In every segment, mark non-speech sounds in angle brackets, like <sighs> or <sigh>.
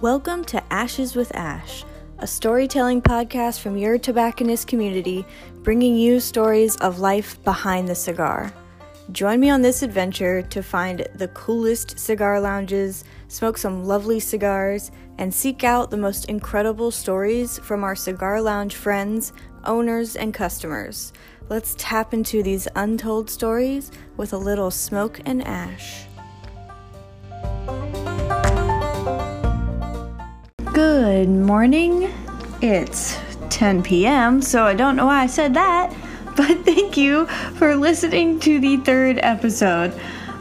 Welcome to Ashes with Ash, a storytelling podcast from your tobacconist community, bringing you stories of life behind the cigar. Join me on this adventure to find the coolest cigar lounges, smoke some lovely cigars, and seek out the most incredible stories from our cigar lounge friends, owners, and customers. Let's tap into these untold stories with a little smoke and ash. Good morning. It's 10 p.m., so I don't know why I said that, <laughs> but thank you for listening to the third episode.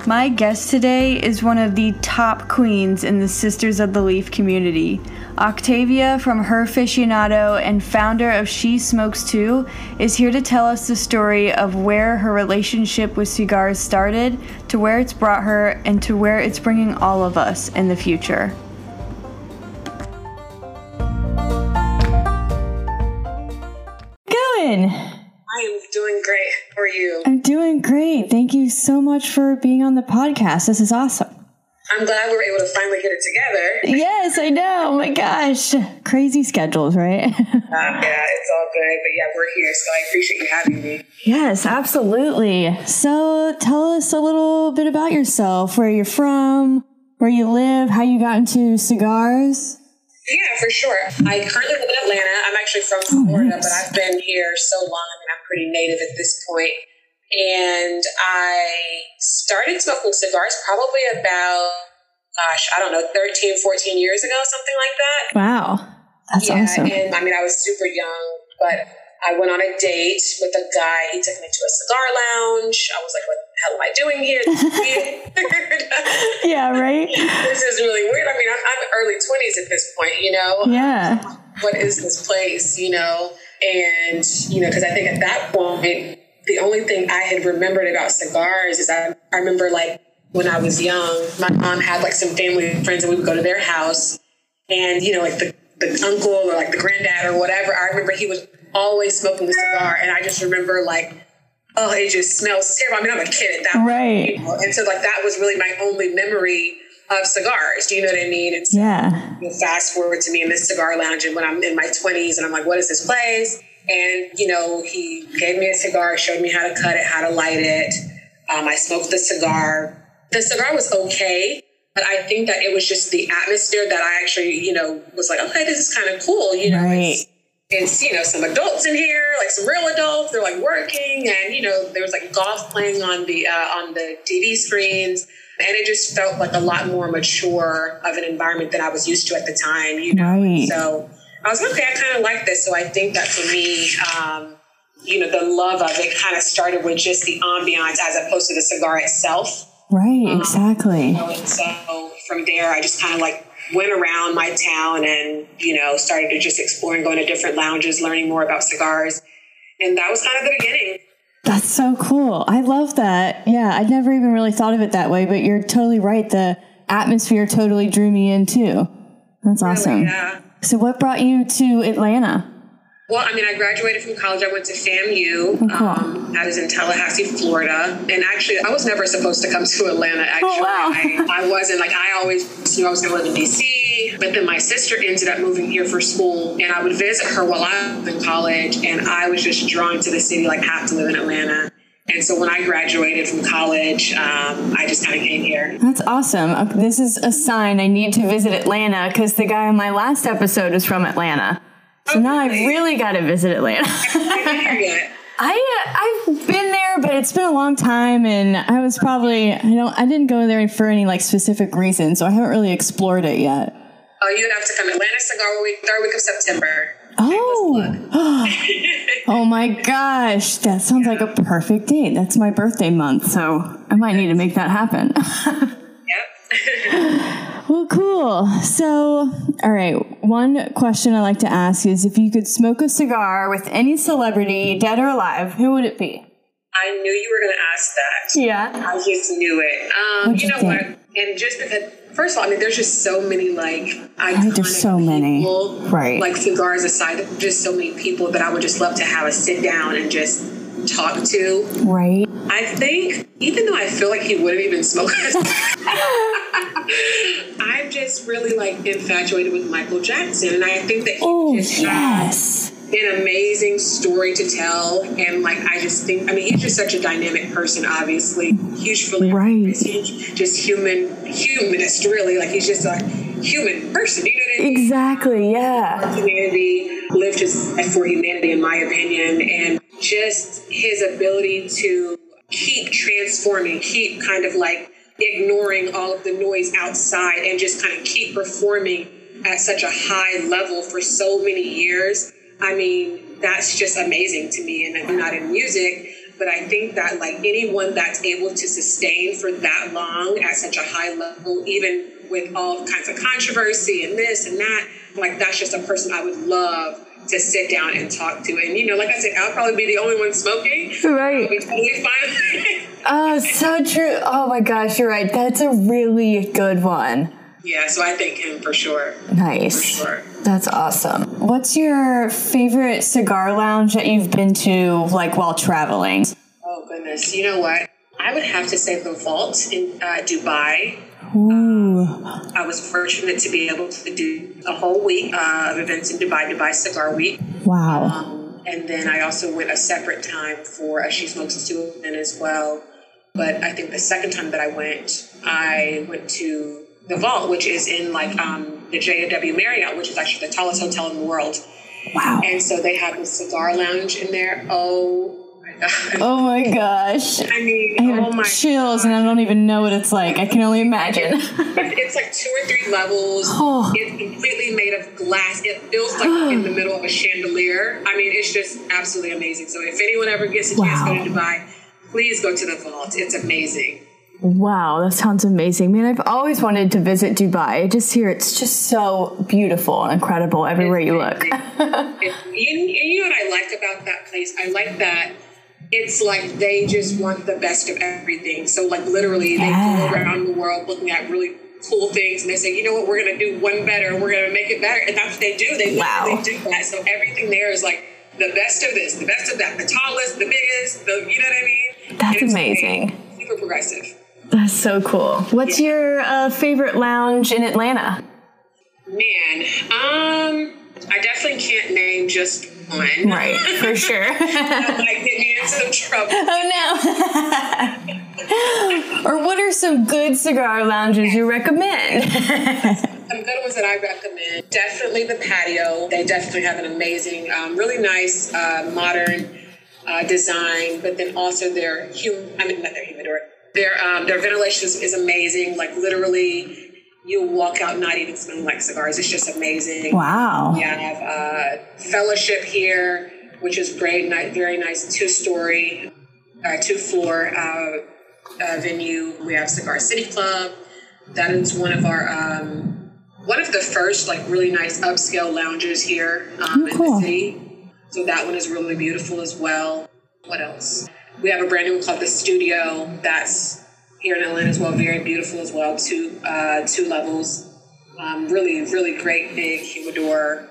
My guest today is one of the top queens in the Sisters of the Leaf community. Octavia from Her Aficionado and founder of She Smokes Too is here to tell us the story of where her relationship with cigars started, to where it's brought her, and to where it's bringing all of us in the future. You? I'm doing great. Thank you so much for being on the podcast. This is awesome. I'm glad we were able to finally get it together. Yes, I know. Oh my gosh. Crazy schedules, right? <laughs> Um, yeah, it's all good. But yeah, we're here, so I appreciate you having me. yes, absolutely. So tell us a little bit about yourself, where you're from, where you live, how you got into cigars. Yeah, for sure. I currently live in Atlanta. I'm actually from oh, Florida, nice. but I've been here so long. I mean, I'm pretty native at this point. And I started smoking cigars probably about, gosh, I don't know, 13, 14 years ago, something like that. Wow. That's yeah, awesome. and I mean, I was super young, but I went on a date with a guy. He took me to a cigar lounge. I was like, what the hell am I doing here? This is weird. <laughs> yeah, right? this is really weird. I mean, I'm, I'm early 20s at this point, you know? Yeah. What is this place, you know? And, you know, because I think at that point, the only thing I had remembered about cigars is I, I remember like when I was young, my mom had like some family friends and we would go to their house and, you know, like the, the uncle or like the granddad or whatever, I remember he was always smoking a cigar. And I just remember like, oh, it just smells terrible. I mean, I'm a kid at that Right. point. you know? And so like that was really my only memory of cigars. Do you know what I mean? And so Yeah. you fast forward to me in this cigar lounge and when I'm in my 20s and I'm like, what is this place? And, you know, he gave me a cigar, showed me how to cut it, how to light it. Um, I smoked the cigar. The cigar was okay, but I think that it was just the atmosphere that I actually, you know, was like, okay, this is kind of cool. You know, Right. It's, you know, some adults in here, like some real adults. They're like working and, you know, there was like golf playing on the, uh, on the TV screens. And it just felt like a lot more mature of an environment than I was used to at the time, you know. Right. So I was like, okay, I kind of like this. So I think that for me, um, you know, the love of it kind of started with just the ambiance as opposed to the cigar itself. Right, exactly. You know, and so from there, I just kind of like went around my town and, you know, started to just explore and going to different lounges, learning more about cigars. And that was kind of the beginning. That's so cool. I love that. Yeah, I'd never even really thought of it that way, but you're totally right. The atmosphere totally drew me in too. That's awesome. Yeah. So, what brought you to Atlanta? Well, I mean, I graduated from college. I went to FAMU. cool. Um, that is in Tallahassee, Florida. And actually, I was never supposed to come to Atlanta. Actually, Oh, wow. I, I wasn't like I always knew I was going to live in DC. But then my sister ended up moving here for school, and I would visit her while I was in college. And I was just drawn to the city, like have to live in Atlanta. And so when I graduated from college, um, I just kind of came here. That's awesome. This is a sign I need to visit Atlanta because the guy on my last episode is from Atlanta. Oh, so Oh, now I've really? got to visit Atlanta. <laughs> I didn't hear yet. I I've been there, but it's been a long time, and I was probably I don't I didn't go there for any like specific reason, so I haven't really explored it yet. Oh, you have to come. To Atlanta Cigar Week, third week of September. Oh, <gasps> oh my gosh, that sounds like a perfect date. That's my birthday month, so I might need to make that happen. <laughs> <laughs> Well, cool. So, all right, one question I like to ask is if you could smoke a cigar with any celebrity, dead or alive, who would it be? I knew you were going to ask that. Yeah. I just knew it. Um, you you know think? what? And just because, first of all, I mean, there's just so many like Right, there's iconic so many. people, Right. Like cigars aside, there's just so many people that I would just love to have a sit down and just talk to. Right. I think, even though I feel like he wouldn't even smoke, <laughs> I'm just really like infatuated with Michael Jackson, and I think that he Oh, just yes. an amazing story to tell. And like, I just think, I mean, he's just such a dynamic person, obviously. Huge philanthropist, Right. huge, just human, humanist, really. Like, he's just a human person, you know what I mean? Exactly, yeah. Humanity lived his life for humanity, in my opinion, and just his ability to keep transforming, keep kind of like ignoring all of the noise outside and just kind of keep performing at such a high level for so many years. I mean, that's just amazing to me. And I'm not in music, but I think that like anyone that's able to sustain for that long at such a high level, even with all kinds of controversy and this and that, like that's just a person I would love to sit down and talk to. And you know, like I said, I'll probably be the only one smoking. Right. I'll be totally fine. <laughs> Oh, so true. Oh my gosh, you're right. That's a really good one. yeah, so I thank him for sure. Nice. For sure. That's awesome. What's your favorite cigar lounge that you've been to, like while traveling? Oh goodness, you know what? I would have to say the Vault in uh, Dubai. Ooh. I was fortunate to be able to do a whole week uh, of events in Dubai, Dubai Cigar Week. Wow. Um, and then I also went a separate time for a She Smokes event as well. But I think the second time that I went, I went to the Vault, which is in like um, the JW Marriott, which is actually the tallest hotel in the world. Wow. And so they have a cigar lounge in there. Oh my <laughs> god! Oh my gosh. I mean, I have oh my chills and I don't even know what it's like. I can only imagine. It's like two or three levels. <sighs> Oh. It's completely made of glass. It feels like <gasps> in the middle of a chandelier. I mean, it's just absolutely amazing. So if anyone ever gets a chance to Wow. go to Dubai, please go to the vault. It's amazing. wow, that sounds amazing. Man, I've always wanted to visit Dubai. I just hear it's just so beautiful and incredible everywhere you look. It- <laughs> you, you know what I like about that place? I like that it's like they just want the best of everything. So like literally they go around the world looking at really cool things and they say, you know what, we're gonna do one better, we're gonna make it better. And that's what they do. They Wow. do that. So everything there is like the best of this, the best of that, the tallest, the biggest, the you know what I mean? That's amazing. Super progressive. That's so cool. What's your uh, favorite lounge in Atlanta? Man, um, I definitely can't name just one. Right, for sure. <laughs> Might get me in some trouble. <laughs> oh no. <laughs> or what are some good cigar lounges you recommend? Some good ones that I recommend. Definitely the patio. They definitely have an amazing, um, really nice, uh, modern uh, design. But then also their hum- I mean not their humidor. Their um, their ventilation is, is amazing. Like literally, you'll walk out not even smelling like cigars. It's just amazing. wow. We have uh, fellowship here, which is great. Very nice two story, uh, two floor uh, uh, venue. We have Cigar City Club. That is one of our um, one of the first like really nice upscale lounges here um, in cool. the city. So that one is really beautiful as well. What else? We have a brand new one called the Studio. That's here in Atlanta as well. Very beautiful as well. Two uh, two levels. Um, really, really great big humidor.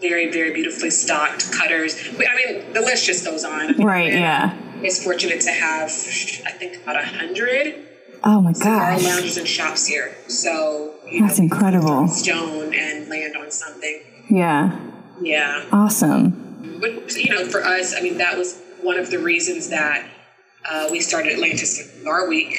Very, very beautifully stocked cutters. We, I mean, the list just goes on. Right, yeah. It's fortunate to have, I think, about a hundred Oh my cigar gosh. lounges and shops here. So you That's know, incredible. stone and land on something. Yeah. Yeah. Awesome. But you know, for us, I mean, that was one of the reasons that uh, we started Atlanta Cigar Week.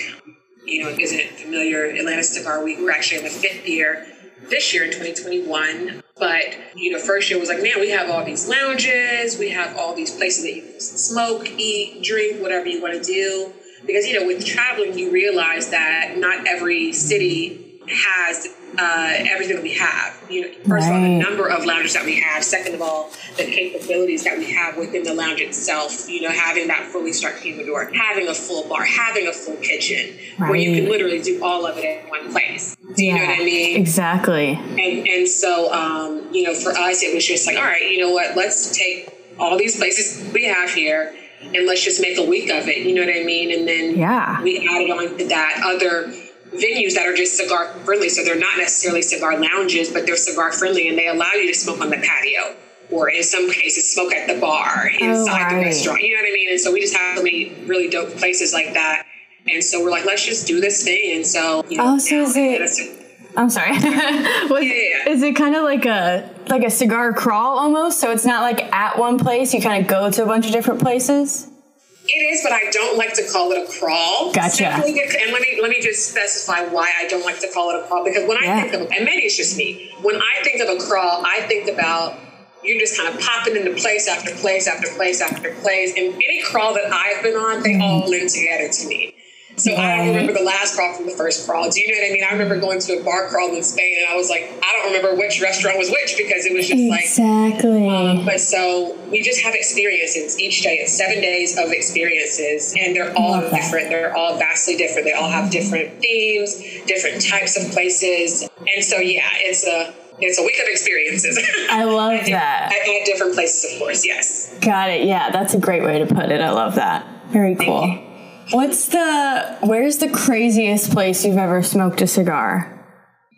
You know, isn't familiar? Atlanta Cigar Week. We're actually in the fifth year this year in 2021. But you know, first year was like, man, we have all these lounges, we have all these places that you can smoke, eat, drink, whatever you want to do. Because you know, with traveling, you realize that not every city has uh, everything that we have. You know, first of all, the number of lounges that we have. Second of all, the capabilities that we have within the lounge itself. You know, having that fully stocked humidor, having a full bar, having a full kitchen, where you can literally do all of it in one place. Do you know what I mean? Exactly. And and so um, you know, for us, it was just like, all right, you know what? Let's take all these places we have here, and let's just make a week of it. You know what I mean? And then Yeah. we added on to that other venues that are just cigar friendly. So they're not necessarily cigar lounges, but they're cigar friendly, and they allow you to smoke on the patio. Or in some cases, smoke at the bar oh, inside the right. restaurant. You know what I mean? And so we just have so many really dope places like that. And so we're like, let's just do this thing. And so, you know, Oh, so is it- I'm sorry. <laughs> Was, yeah. Is it kind of like a like a cigar crawl almost? So it's not like at one place. You kind of go to a bunch of different places. It is, but I don't like to call it a crawl. Gotcha. and let me let me just specify why I don't like to call it a crawl because when yeah. I think of and maybe it's just me. When I think of a crawl, I think about you're just kind of popping into place after place after place after place. And any crawl that I've been on, they mm-hmm. all blend together to me. So right. I don't remember the last crawl from the first crawl. Do you know what I mean? I remember going to a bar crawl in Spain, and I was like, I don't remember which restaurant was which because it was just like exactly. Um, but so we just have experiences each day. It's seven days of experiences, and they're all different. They're all vastly different. They all have different themes, different types of places, and so yeah, it's a it's a week of experiences. I love <laughs> that. At, different places, of course. Yes. Got it. Yeah, that's a great way to put it. I love that. Very cool. What's the where's the craziest place you've ever smoked a cigar?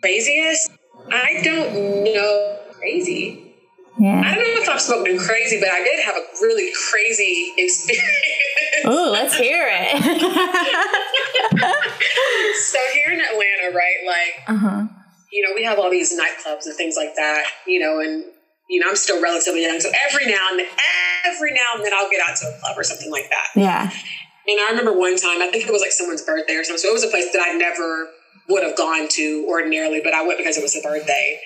Craziest? I don't know. Crazy. Yeah. I don't know if I've smoked in crazy, but I did have a really crazy experience. Ooh, let's hear it. <laughs> so here in Atlanta, right? Like, uh-huh. you know, we have all these nightclubs and things like that, you know, and you know, I'm still relatively young, so every now and then, every now and then, I'll get out to a club or something like that. Yeah. And I remember one time, I think it was like someone's birthday or something. So it was a place that I never would have gone to ordinarily, but I went because it was a birthday.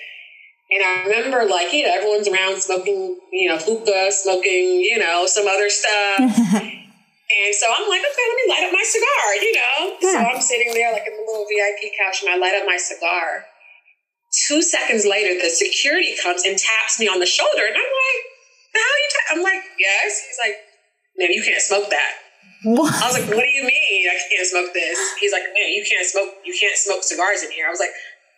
And I remember, like, you know, everyone's around smoking, you know, hookah, smoking, you know, some other stuff. <laughs> and so I'm like, okay, let me light up my cigar, you know? Yeah. So I'm sitting there, like, in the little VIP couch, and I light up my cigar. Two seconds later, the security comes and taps me on the shoulder. And I'm like, hell you ta-? I'm like, yes. He's like, no, you can't smoke that. What? I was like, what do you mean I can't smoke this? He's like, man, you can't smoke, you can't smoke cigars in here. I was like,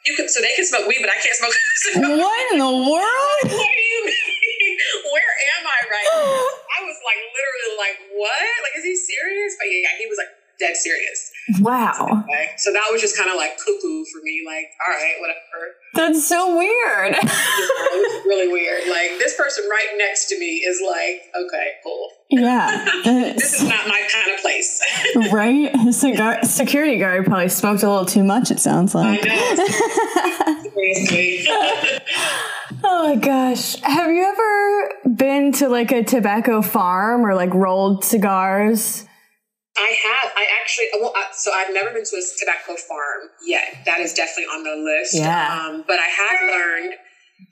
you can, so they can smoke weed, but I can't smoke <laughs> cigars. What in the world? what do you mean? Where am I right now? <gasps> I was like, literally like, what? Like, is he serious? But yeah, he was like, dead serious. Wow. Okay. So that was just kind of like cuckoo for me. Like, all right, whatever. That's so weird. <laughs> it was really weird. Like this person right next to me is like, okay, cool. Yeah. <laughs> this is not my kind of place. <laughs> right? Cigar- security guard probably smoked a little too much, it sounds like. I know. Seriously. oh my gosh. Have you ever been to like a tobacco farm or like rolled cigars? I have. I actually, well, so I've never been to a tobacco farm yet. That is definitely on the list. Yeah. Um, but I have learned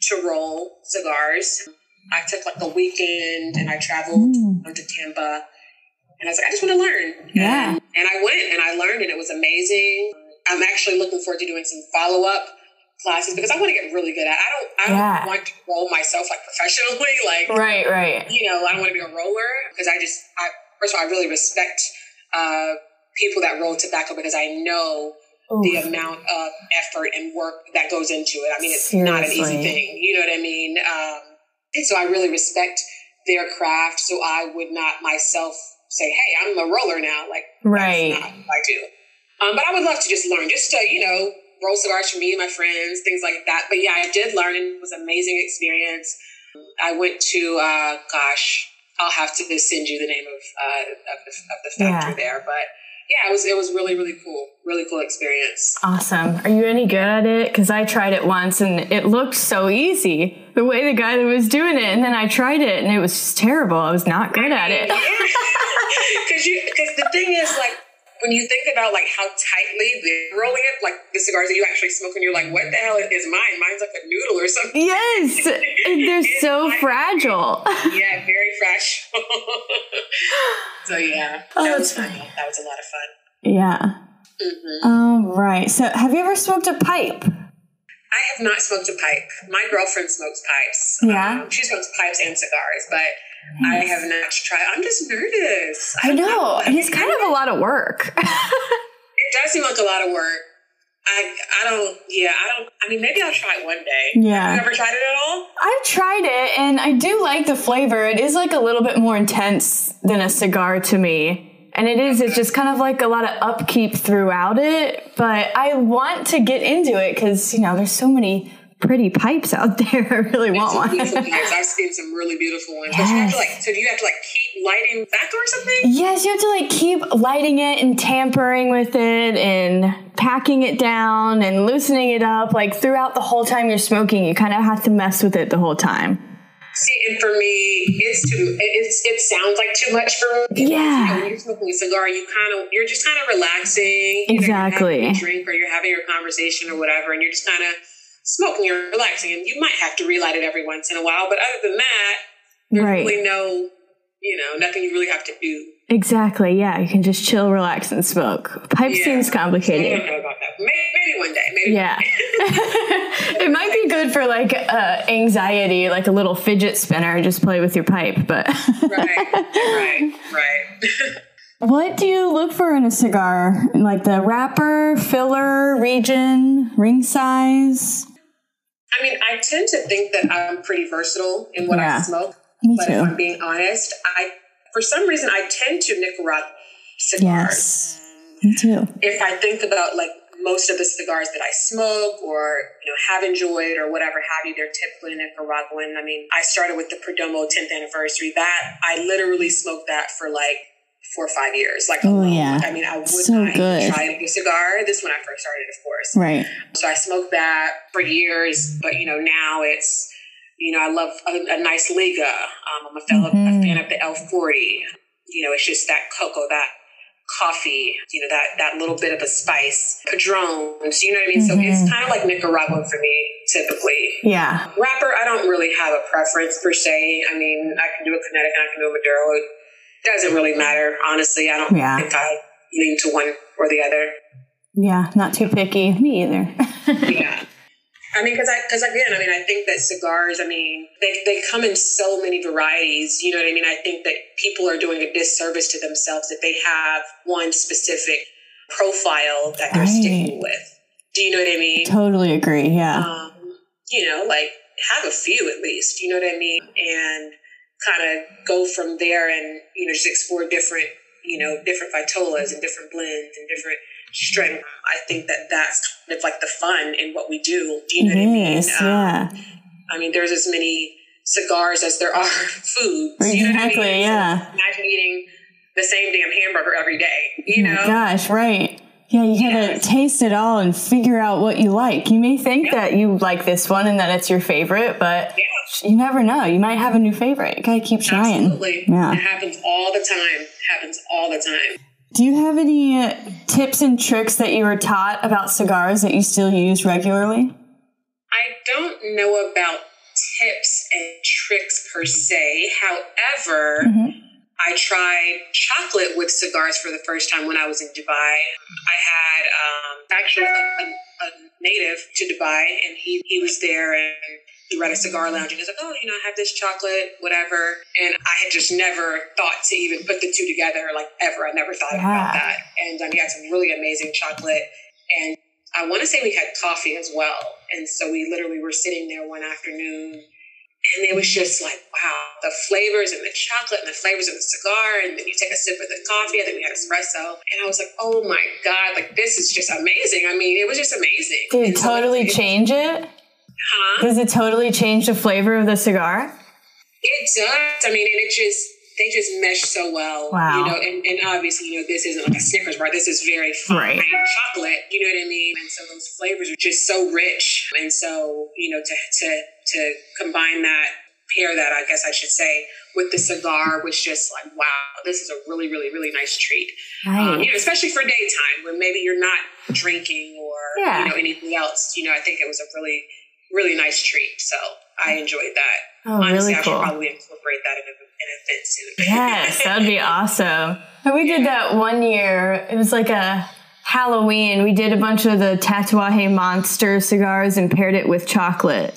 to roll cigars. I took like a weekend and I traveled mm. to Tampa. And I was like, I just want to learn. Yeah. And, and I went and I learned and it was amazing. I'm actually looking forward to doing some follow up classes because I want to get really good at. It. I don't. I don't want to roll myself like professionally. <laughs> Like right, right. You know, I don't want to be a roller because I just. I first of all, I really respect uh, people that roll tobacco because I know Oof. the amount of effort and work that goes into it. I mean, it's Seriously. not an easy thing. You know what I mean? Um, and so I really respect their craft. So I would not myself say, "Hey, I'm a roller now." Like, right? I do. Um, but I would love to just learn, just to you know, roll cigars for me and my friends, things like that. But yeah, I did learn, and it was an amazing experience. I went to, uh, gosh, I'll have to send you the name of uh, of, the, of the factory yeah. there. But yeah, it was it was really really cool, really cool experience. Awesome. Are you any good at it? Because I tried it once and it looked so easy the way the guy that was doing it, and then I tried it and it was just terrible. I was not good at it. Because <laughs> you because the thing is like when you think about like how tightly they're rolling it, like the cigars that you actually smoke, and you're like, what the hell is mine? Mine's like a noodle or something. Yes, <laughs> they're so fragile. <laughs> yeah, very fragile. <laughs> so yeah, oh, that was fun. Funny. That was a lot of fun. Yeah. Mm-hmm. All right. So, have you ever smoked a pipe? I have not smoked a pipe. My girlfriend smokes pipes. Yeah. Um, she smokes pipes and cigars, but I have not tried. I'm just nervous. I know. and it's kind of a lot of work. <laughs> it does seem like a lot of work. I I don't yeah, I don't I mean maybe I'll try it one day. Yeah. Have you ever tried it at all? I've tried it and I do like the flavor. It is like a little bit more intense than a cigar to me. And it is, it's just kind of like a lot of upkeep throughout it. But I want to get into it because, you know, there's so many pretty pipes out <laughs> there. I really want one. <laughs> I've seen some really beautiful ones. Yes. But you have to like, so do you have to like keep lighting that or something? Yes, you have to like keep lighting it and tampering with it and packing it down and loosening it up. Like throughout the whole time you're smoking, you kind of have to mess with it the whole time. See, and for me, it's too. It's it sounds like too much for me. Yeah. You know, when you're smoking a cigar, you kind of you're just kind of relaxing. Exactly. You drink or you're having your conversation or whatever, and you're just kind of smoking, you're relaxing, and you might have to relight it every once in a while. But other than that, there's right. really no, you know, nothing you really have to do. Exactly. Yeah, you can just chill, relax, and smoke. Pipe yeah. seems complicated. I don't know about that. Maybe, maybe one day. Maybe. Yeah. <laughs> <laughs> it might be good for like uh, anxiety, like a little fidget spinner. Just play with your pipe, but. right. Right. Right. <laughs> What do you look for in a cigar? Like the wrapper, filler, region, ring size? I mean, I tend to think that I'm pretty versatile in what yeah, I smoke. Me but too. if I'm being honest, I for some reason I tend to Nicaragua cigars. Yes. Me too. If I think about like most of the cigars that I smoke or you know have enjoyed or whatever have you, they're typically Nicaraguan. I mean, I started with the Perdomo 10th anniversary. That I literally smoked that for like four or five years. Like, oh yeah. I mean, I would so not good. try a new cigar. This when I first started, of course. Right. So I smoked that for years, but you know, now it's, you know, I love a, a nice Liga. Um, I'm a, fellow, mm-hmm. a fan of the L40. You know, it's just that cocoa, that coffee, you know, that that little bit of a spice, padrones, you know what I mean? Mm-hmm. So it's mm-hmm. kind of like Nicaraguan for me, typically. Yeah. Wrapper, I don't really have a preference per se. I mean, I can do a Connecticut, I can do a Maduro doesn't really matter, honestly. I don't yeah. think I lean to one or the other. Yeah, not too picky. Me either. <laughs> yeah. I mean, because I, because again, I mean, I think that cigars, I mean, they, they come in so many varieties. You know what I mean? I think that people are doing a disservice to themselves if they have one specific profile that they're right. sticking with. Do you know what I mean? Totally agree. Yeah. Um, you know, like have a few at least. You know what I mean? And kind of go from there and you know just explore different you know different vitolas and different blends and different strength. I think that that's kind of like the fun in what we do. Do you know yes, what I mean? Um, yeah. I mean, there's as many cigars as there are <laughs> foods. Exactly. You know I mean? Yeah. So imagine eating the same damn hamburger every day. You oh know? gosh, right. Yeah, you gotta yes. taste it all and figure out what you like. You may think that you like this one and that it's your favorite, but yeah. you never know. You might have a new favorite. You gotta keep trying. Absolutely. Yeah. It happens all the time. It happens all the time. Do you have any uh, tips and tricks that you were taught about cigars that you still use regularly? I don't know about tips and tricks per se. However, mm-hmm I tried chocolate with cigars for the first time when I was in Dubai. I had um, actually a, a, native to Dubai, and he, he was there and he ran a cigar lounge. And he was like, "Oh, you know, I have this chocolate, whatever." And I had just never thought to even put the two together, like ever. I never thought yeah. about that. And um, he had some really amazing chocolate, and I want to say we had coffee as well. And so we literally were sitting there one afternoon and it was just like, wow, the flavors and the chocolate and the flavors of the cigar. And then you take a sip of the coffee, and then we had espresso. And I was like, oh my God, like this is just amazing. I mean, it was just amazing. Did it totally so change it? Huh? Does it totally change the flavor of the cigar? It does. I mean, and it just, they just mesh so well. Wow. You know, and, and obviously, you know, this isn't like a Snickers bar. This is very fine right. chocolate. You know what I mean? And so those flavors are just so rich. And so, you know, to to to combine that, pair that, I guess I should say, with the cigar was just like, wow, this is a really, really, really nice treat. Right. Um, you know, especially for daytime when maybe you're not drinking or yeah. you know anything else. You know, I think it was a really, really nice treat. So I enjoyed that. Oh, Honestly, really I cool. should probably incorporate that in a, in a fit soon. <laughs> yes, that would be awesome. And we did that one year. It was like a Halloween. We did a bunch of the Tatuaje Monster cigars and paired it with chocolate.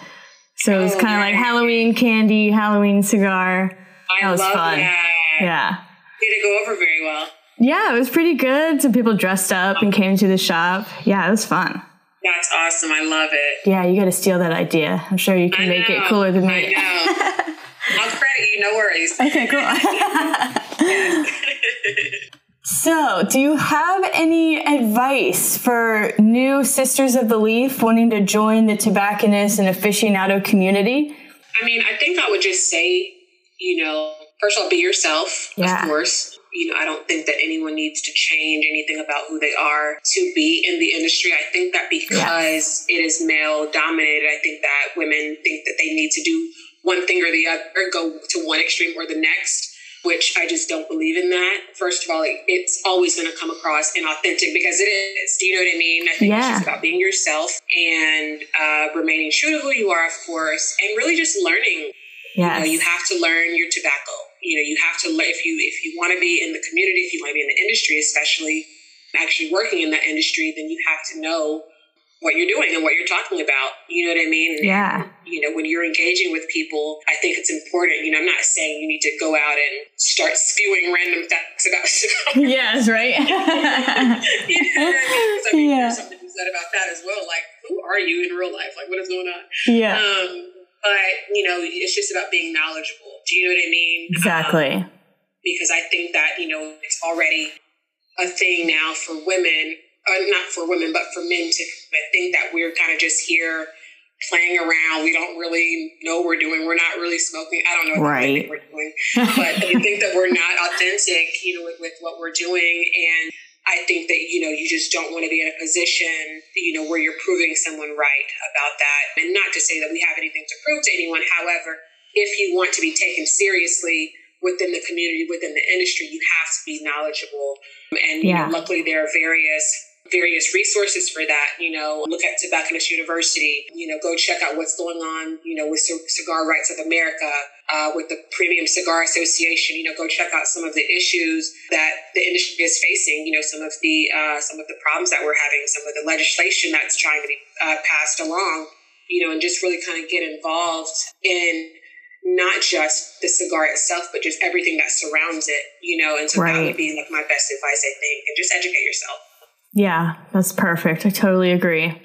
So it was oh, kind of like Halloween candy, Halloween cigar. I that was fun. That. Yeah. Did it go over very well? Yeah, it was pretty good. Some people dressed up and came to the shop. Yeah, it was fun. That's awesome. I love it. Yeah, you got to steal that idea. I'm sure you can I make know. it cooler than me. <laughs> I'll credit you. No worries. Okay, cool. <laughs> So, do you have any advice for new Sisters of the Leaf wanting to join the tobacconist and aficionado community? I mean, I think I would just say, you know, first of all, be yourself, yeah. of course. You know, I don't think that anyone needs to change anything about who they are to be in the industry. I think that because yes. it is male dominated, I think that women think that they need to do one thing or the other, go to one extreme or the next which I just don't believe in that. First of all, it's always going to come across inauthentic because it is. Do you know what I mean? I think yeah. it's just about being yourself and uh, remaining true to who you are, of course, and really just learning. Yes. You, know, you have to learn your tobacco. You know, you have to learn if you if you want to be in the community, if you want to be in the industry, especially actually working in that industry, then you have to know what you're doing and what you're talking about. You know what I mean? Yeah. you know, when you're engaging with people, I think it's important. You know, I'm not saying you need to go out and start spewing random facts about. <laughs> <laughs> Yes, right. <laughs> you know I mean? I mean, yeah. there's something to be said about that as well. Like, who are you in real life? Like, what is going on? Yeah. Um, but, you know, it's just about being knowledgeable. Do you know what I mean? Exactly. Um, because I think that, you know, it's already a thing now for women uh, not for women, but for men to think that we're kind of just here playing around. We don't really know what we're doing. We're not really smoking. I don't know what right. we're doing, but they think that we're not <laughs> authentic, you know, with, with what we're doing. And I think that, you know, you just don't want to be in a position, you know, where you're proving someone right about that. And not to say that we have anything to prove to anyone. However, if you want to be taken seriously, within the community, within the industry, you have to be knowledgeable. And yeah. you know, luckily, there are various various resources for that. You know, look at Tobacconist University. You know, go check out what's going on. You know, with Cigar Rights of America, uh, with the Premium Cigar Association. You know, go check out some of the issues that the industry is facing. You know, some of the uh, some of the problems that we're having, some of the legislation that's trying to be uh, passed along. You know, and just really kind of get involved in not just the cigar itself, but just everything that surrounds it, you know, and so right. that would be like my best advice, I think, and just educate yourself. Yeah, that's perfect. I totally agree.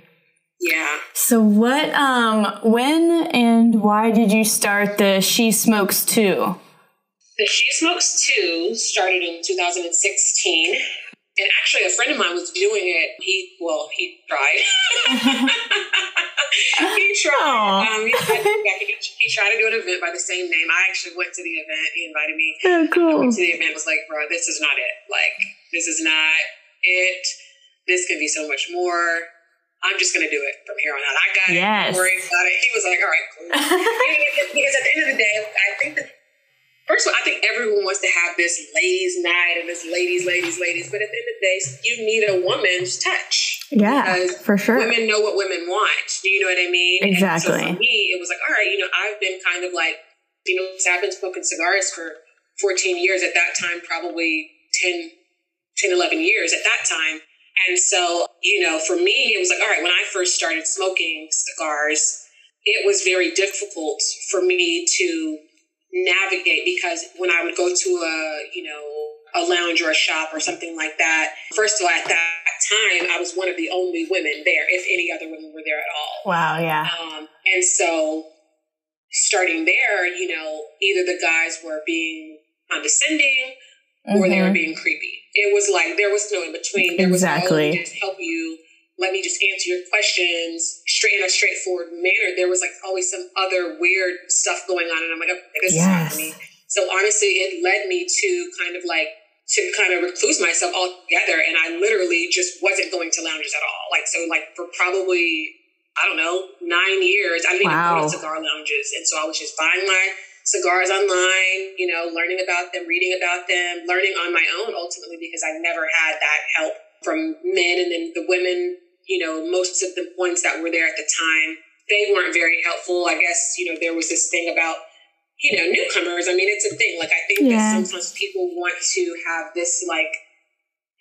Yeah. So what um when and why did you start the She Smokes Too? The She Smokes Too started in 2016. And actually a friend of mine was doing it. He well, he tried. <laughs> he tried. Um, he, tried he, tried to do an event by the same name. I actually went to the event. He invited me. Oh, cool. I went to the event. Was like, bro, this is not it. Like, this is not it this can be so much more. I'm just going to do it from here on out. I got yes. it. Don't about it. He was like, all right, cool. <laughs> because at the end of the day, I think that, first of all, I think everyone wants to have this ladies' night and this ladies, ladies, ladies. But at the end of the day, you need a woman's touch. Yeah, for sure. Women know what women want. Do you know what I mean? Exactly. And so for me, it was like, all right, you know, I've been kind of like, you know, I've been smoking cigars for 14 years at that time, probably 10, 10 11 years at that time. And so, you know, for me, it was like, all right, when I first started smoking cigars, it was very difficult for me to navigate because when I would go to a, you know, a lounge or a shop or something like that, first of all, at that time, I was one of the only women there, if any other women were there at all. Wow, yeah. Um, and so, starting there, you know, either the guys were being condescending mm-hmm. or they were mm-hmm. being creepy. It was like there was no in between. There exactly. was no just help you. Let me just answer your questions straight in a straightforward manner. There was like always some other weird stuff going on, and I'm like, okay, this yes. is me. So honestly, it led me to kind of like to kind of recluse myself altogether, and I literally just wasn't going to lounges at all. Like so, like for probably I don't know nine years, I didn't wow. even go to cigar lounges, and so I was just buying my cigars online, you know, learning about them, reading about them, learning on my own ultimately because I never had that help from men. And then the women, you know, most of the ones that were there at the time, they weren't very helpful. I guess, you know, there was this thing about, you know, newcomers. I mean, it's a thing. Like, I think yeah. that sometimes people want to have this, like,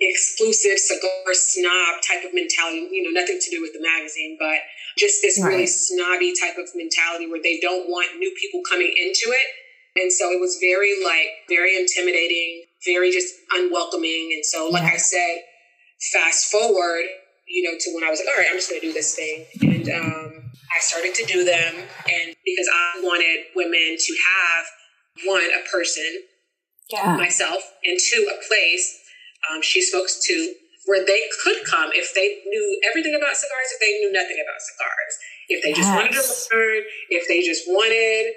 exclusive cigar snob type of mentality, you know, nothing to do with the magazine, but just this right. really snobby type of mentality where they don't want new people coming into it. And so it was very like very intimidating, very just unwelcoming. And so, like yeah. I said, fast forward, you know, to when I was like, all right, I'm just going to do this thing. And um, I started to do them. And because I wanted women to have one, a person, yeah. myself, and two, a place um, She Smokes Too, where they could come if they knew everything about cigars, if they knew nothing about cigars, if they just wanted to learn, if they just wanted.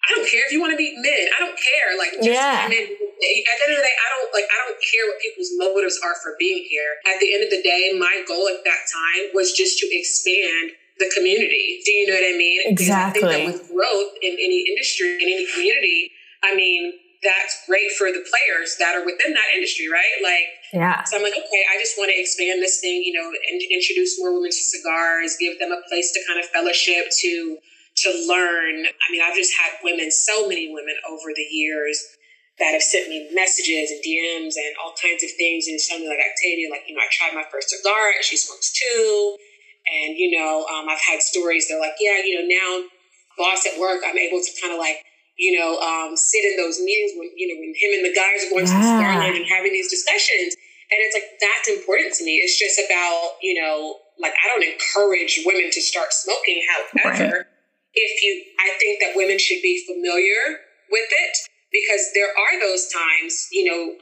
I don't care if you want to meet men. I don't care. Like, just yeah. come in. At the end of the day, I don't like. I don't care what people's motives are for being here. At the end of the day, my goal at that time was just to expand the community. Do you know what I mean? Exactly. Because I think that with growth in any industry, in any community, I mean, that's great for the players that are within that industry, right? Like, yeah. So I'm like, okay, I just want to expand this thing, you know, and introduce more women to cigars, give them a place to kind of fellowship, to to learn. I mean, I've just had women, so many women over the years that have sent me messages and DMs and all kinds of things and telling me like Octavia, like, you know, I tried my first cigar and she smokes too. And, you know, um, I've had stories, they're like, yeah, you know, now boss at work, I'm able to kind of like you know, um, sit in those meetings when, you know, when him and the guys are going yeah. to the lounge and having these discussions. And it's like, that's important to me. It's just about, you know, like, I don't encourage women to start smoking. However, right. if you, I think that women should be familiar with it because there are those times, you know,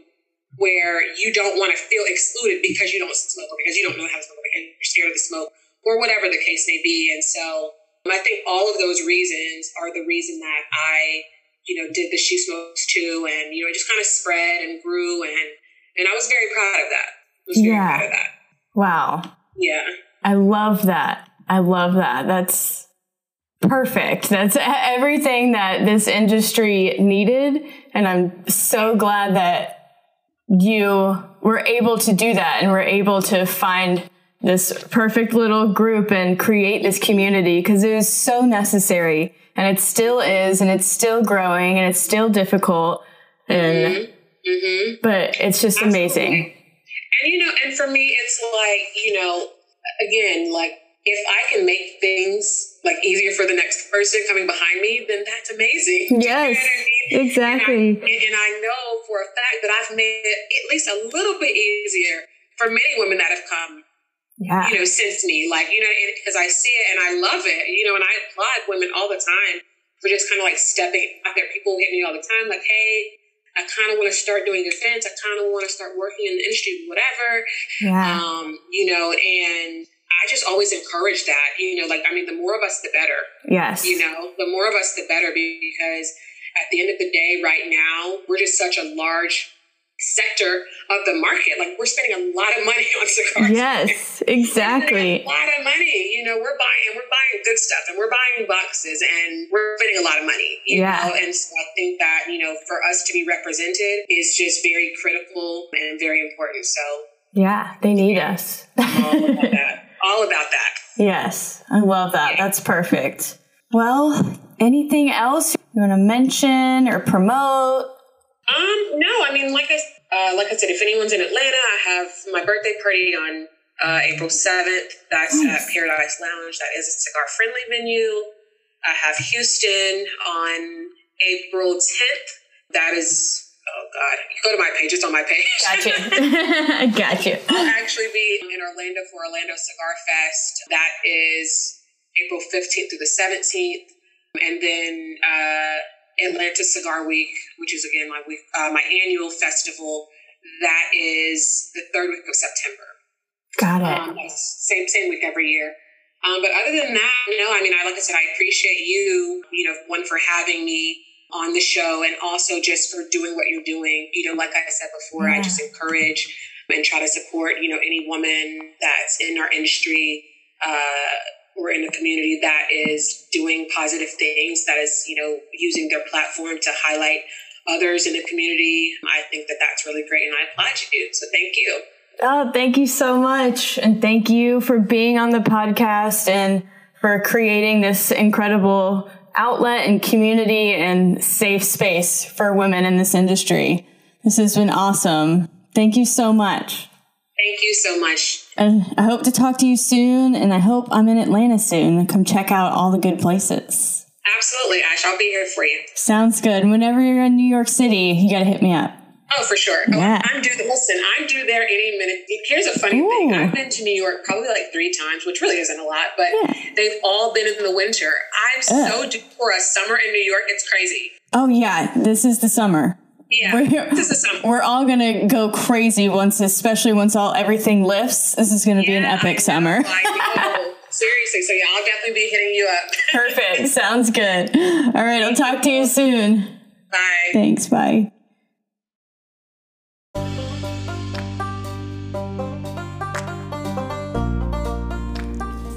where you don't want to feel excluded because you don't smoke or because you don't know how to smoke or because you're scared of the smoke or whatever the case may be. And so I think all of those reasons are the reason that I, you know, did the She Smokes too, and you know, it just kind of spread and grew, and and I was very proud of that. yeah. Of that. Wow. Yeah. I love that. I love that. That's perfect. That's everything that this industry needed, and I'm so glad that you were able to do that and were able to find this perfect little group and create this community because it was so necessary and it still is and it's still growing and it's still difficult and mm-hmm. Mm-hmm. but it's just Absolutely. amazing and you know and for me it's like you know again like if i can make things like easier for the next person coming behind me then that's amazing yes you know I mean? exactly and I, and I know for a fact that i've made it at least a little bit easier for many women that have come yeah. you know, since me. Like, you know, because I see it and I love it, you know, and I applaud women all the time for just kind of like stepping out there. People hit me all the time, like, hey, I kind of want to start doing events. I kind of want to start working in the industry, whatever. Yeah. Um, you know, and I just always encourage that, you know, like, I mean, the more of us, the better. Yes. You know, the more of us, the better because at the end of the day, right now, we're just such a large sector of the market. Like we're spending a lot of money on cigars. Yes, <laughs> exactly. a lot of money. You know, we're buying we're buying good stuff and we're buying boxes and we're spending a lot of money. yeah. Know? And so I think that, you know, for us to be represented is just very critical and very important. So Yeah, they need us. all about that. All about that. Yes. I love that. Yeah. That's perfect. Well, anything else you want to mention or promote? Um, no, I mean, like I, uh, like I said, if anyone's in Atlanta, I have my birthday party on uh, April 7th. That's nice. at Paradise Lounge. That is a cigar friendly venue. I have Houston on April 10th. That is, oh God, you go to my page, it's on my page. Gotcha. I got you. I'll actually be in Orlando for Orlando Cigar Fest. That is April 15th through the 17th. And then, uh, Atlanta Cigar Week, which is again my week, uh, my annual festival. That is the third week of September. Got it. Um, same same week every year. Um, but other than that, you know, I mean, I like I said, I appreciate you, you know, one for having me on the show, and also just for doing what you're doing. You know, like I said before, yeah. I just encourage and try to support, you know, any woman that's in our industry. Uh, or in a community that is doing positive things, that is, you know, using their platform to highlight others in the community. I think that that's really great and I applaud you. So thank you. Oh, thank you so much. And thank you for being on the podcast and for creating this incredible outlet and community and safe space for women in this industry. This has been awesome. Thank you so much. Thank you so much. I hope to talk to you soon, and I hope I'm in Atlanta soon. Come check out all the good places. Absolutely, Ash. I'll be here for you. Sounds good. Whenever you're in New York City, you got to hit me up. Oh, for sure. Oh, yeah. Oh, I'm due. Listen, I'm due there any minute. Here's a funny Ooh. thing. I've been to New York probably like three times, which really isn't a lot, but yeah. they've all been in the winter. I'm Ugh. so due for a summer in New York. It's crazy. Oh yeah, this is the summer. Yeah, we're, <laughs> this is <laughs> we're all gonna go crazy once, especially once all everything lifts. This is gonna be an Yeah, I epic summer. Like, <laughs> oh, seriously, so yeah, I'll definitely be hitting you up. Perfect. Sounds good. All right, I'll talk to you soon. Bye. Thanks. Bye.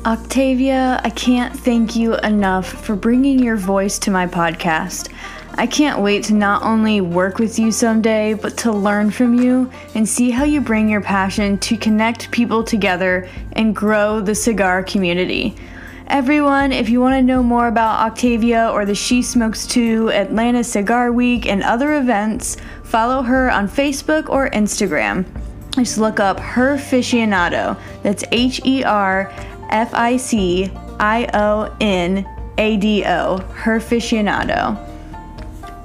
Octavia, I can't thank you enough for bringing your voice to my podcast. I can't wait to not only work with you someday, but to learn from you and see how you bring your passion to connect people together and grow the cigar community. Everyone, if you want to know more about Octavia or the She Smokes Too, Atlanta Cigar Week, and other events, follow her on Facebook or Instagram. Just look up Her Ficionado. That's H E R F I C I O N A D O. Her Ficionado.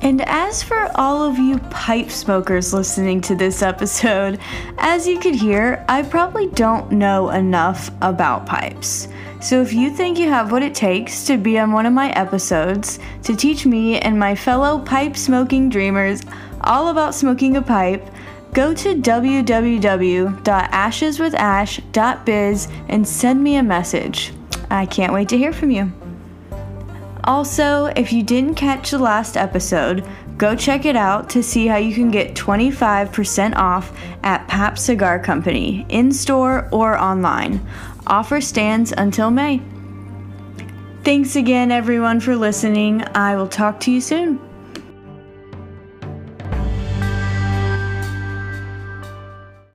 And as for all of you pipe smokers listening to this episode, as you could hear, I probably don't know enough about pipes. So if you think you have what it takes to be on one of my episodes to teach me and my fellow pipe smoking dreamers all about smoking a pipe, go to www.asheswithash.biz and send me a message. I can't wait to hear from you. Also, if you didn't catch the last episode, go check it out to see how you can get 25% off at Pap Cigar Company, in store or online. Offer stands until May. Thanks again, everyone, for listening. I will talk to you soon.